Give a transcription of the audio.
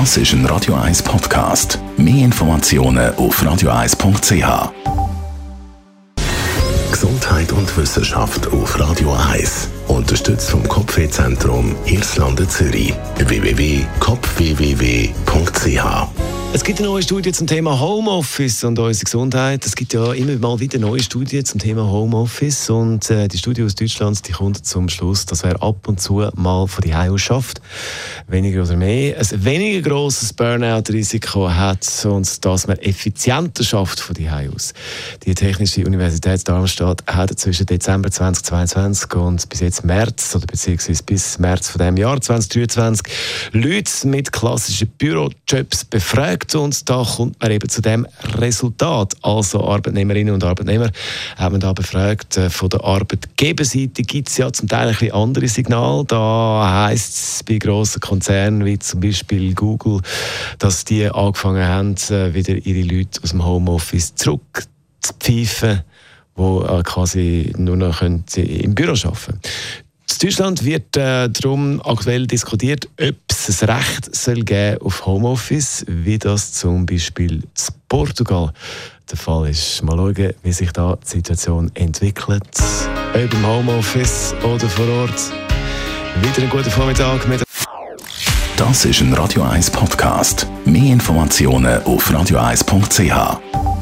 Das ist ein Radio 1 Podcast. Mehr Informationen auf radio1.ch. Gesundheit und Wissenschaft auf Radio 1. Unterstützt vom Kopfwehzentrum Irlande Zürich. www.kopfwww.ch es gibt eine neue Studie zum Thema Homeoffice und unsere Gesundheit. Es gibt ja immer mal wieder neue Studien zum Thema Homeoffice und äh, die Studie aus Deutschland die kommt zum Schluss, dass wer ab und zu mal von die aus schafft, weniger oder mehr, ein weniger großes Burnout-Risiko hat und dass man effizienter schafft von die aus. Die Technische Universität Darmstadt hat zwischen Dezember 2022 und bis jetzt März oder beziehungsweise bis März von dem Jahr 2023 Leute mit klassischen Bürojobs befragt und da kommt man eben zu dem Resultat. Also Arbeitnehmerinnen und Arbeitnehmer haben da befragt. Äh, von der Arbeitgeberseite gibt es ja zum Teil ein bisschen andere Signale. Da heisst es bei grossen Konzernen wie zum Beispiel Google, dass die angefangen haben, äh, wieder ihre Leute aus dem Homeoffice zurückzupfeifen die äh, quasi nur noch im Büro arbeiten können. in Deutschland wird äh, darum aktuell diskutiert, ob es ein Recht soll geben auf Homeoffice, wie das zum Beispiel in Portugal der Fall ist. Mal schauen, wie sich da die Situation entwickelt. Ob im Homeoffice oder vor Ort. Wieder einen guten Vormittag mit Das ist ein Radio 1 Podcast. Mehr Informationen auf radio1.ch.